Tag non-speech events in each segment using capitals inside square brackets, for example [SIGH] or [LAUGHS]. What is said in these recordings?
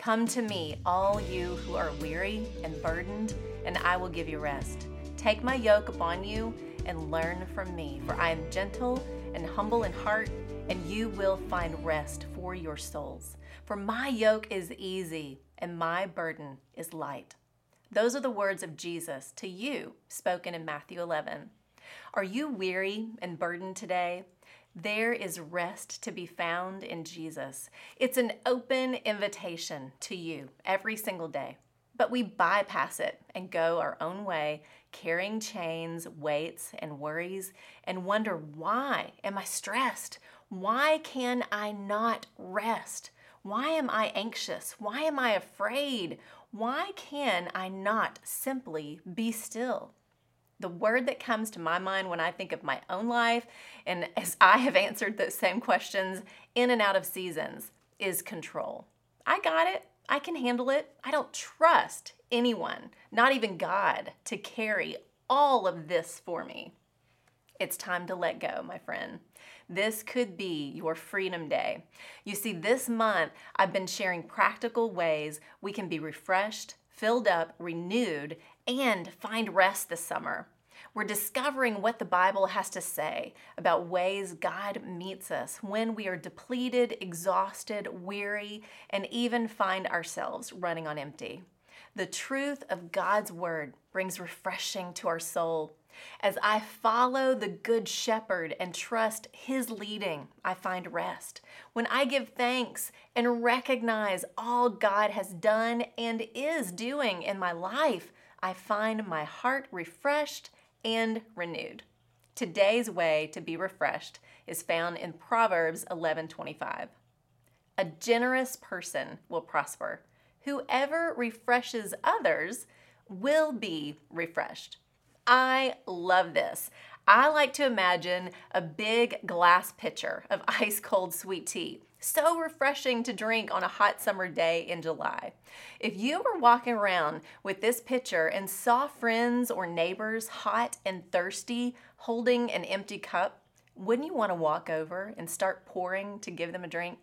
Come to me, all you who are weary and burdened, and I will give you rest. Take my yoke upon you and learn from me, for I am gentle and humble in heart, and you will find rest for your souls. For my yoke is easy and my burden is light. Those are the words of Jesus to you, spoken in Matthew 11. Are you weary and burdened today? There is rest to be found in Jesus. It's an open invitation to you every single day. But we bypass it and go our own way, carrying chains, weights, and worries, and wonder why am I stressed? Why can I not rest? Why am I anxious? Why am I afraid? Why can I not simply be still? The word that comes to my mind when I think of my own life, and [LAUGHS] as I have answered those same questions in and out of seasons, is control. I got it. I can handle it. I don't trust anyone, not even God, to carry all of this for me. It's time to let go, my friend. This could be your freedom day. You see, this month I've been sharing practical ways we can be refreshed, filled up, renewed, and find rest this summer. We're discovering what the Bible has to say about ways God meets us when we are depleted, exhausted, weary, and even find ourselves running on empty. The truth of God's word brings refreshing to our soul. As I follow the Good Shepherd and trust His leading, I find rest. When I give thanks and recognize all God has done and is doing in my life, I find my heart refreshed and renewed. Today's way to be refreshed is found in Proverbs 11:25. A generous person will prosper. Whoever refreshes others will be refreshed. I love this. I like to imagine a big glass pitcher of [LAUGHS] ice cold sweet tea. So refreshing to drink on a hot summer day in July. If you were walking around with this pitcher and saw friends or neighbors hot and thirsty holding an empty cup, wouldn't you want to walk over and start pouring to give them a drink?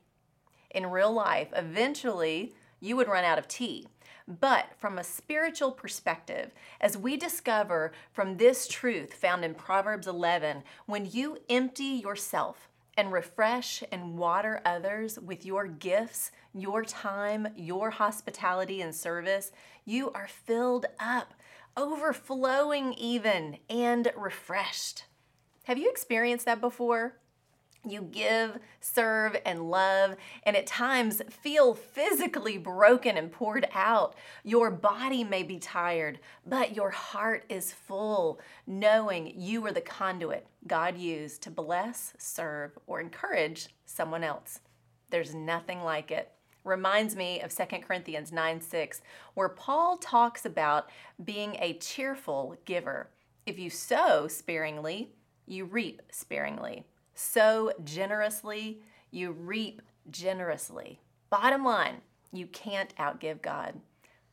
In real life, eventually you would run out of tea. But from a spiritual perspective, as we discover from this truth found in Proverbs 11, when you empty yourself and refresh and water others with your gifts, your time, your hospitality and service, you are filled up, overflowing even, and refreshed. Have you experienced that before? You give, serve, and love, and at times feel physically broken and poured out. Your body may be tired, but your heart is full, knowing you are the conduit God used to bless, serve, or encourage someone else. There's nothing like it. Reminds me of 2 Corinthians 9 6, where Paul talks about being a cheerful giver. If you sow sparingly, you reap sparingly sow generously, you reap generously. Bottom line, you can't outgive God.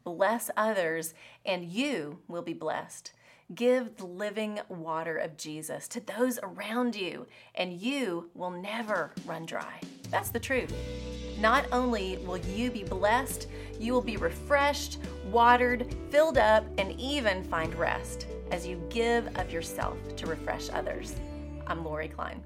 Bless others, and you will be blessed. Give the living water of Jesus to those around you, and you will never run dry. That's the truth. Not only will you be blessed, you will be refreshed, watered, filled up, and even find rest as you give of yourself to refresh others. I'm Lori Klein.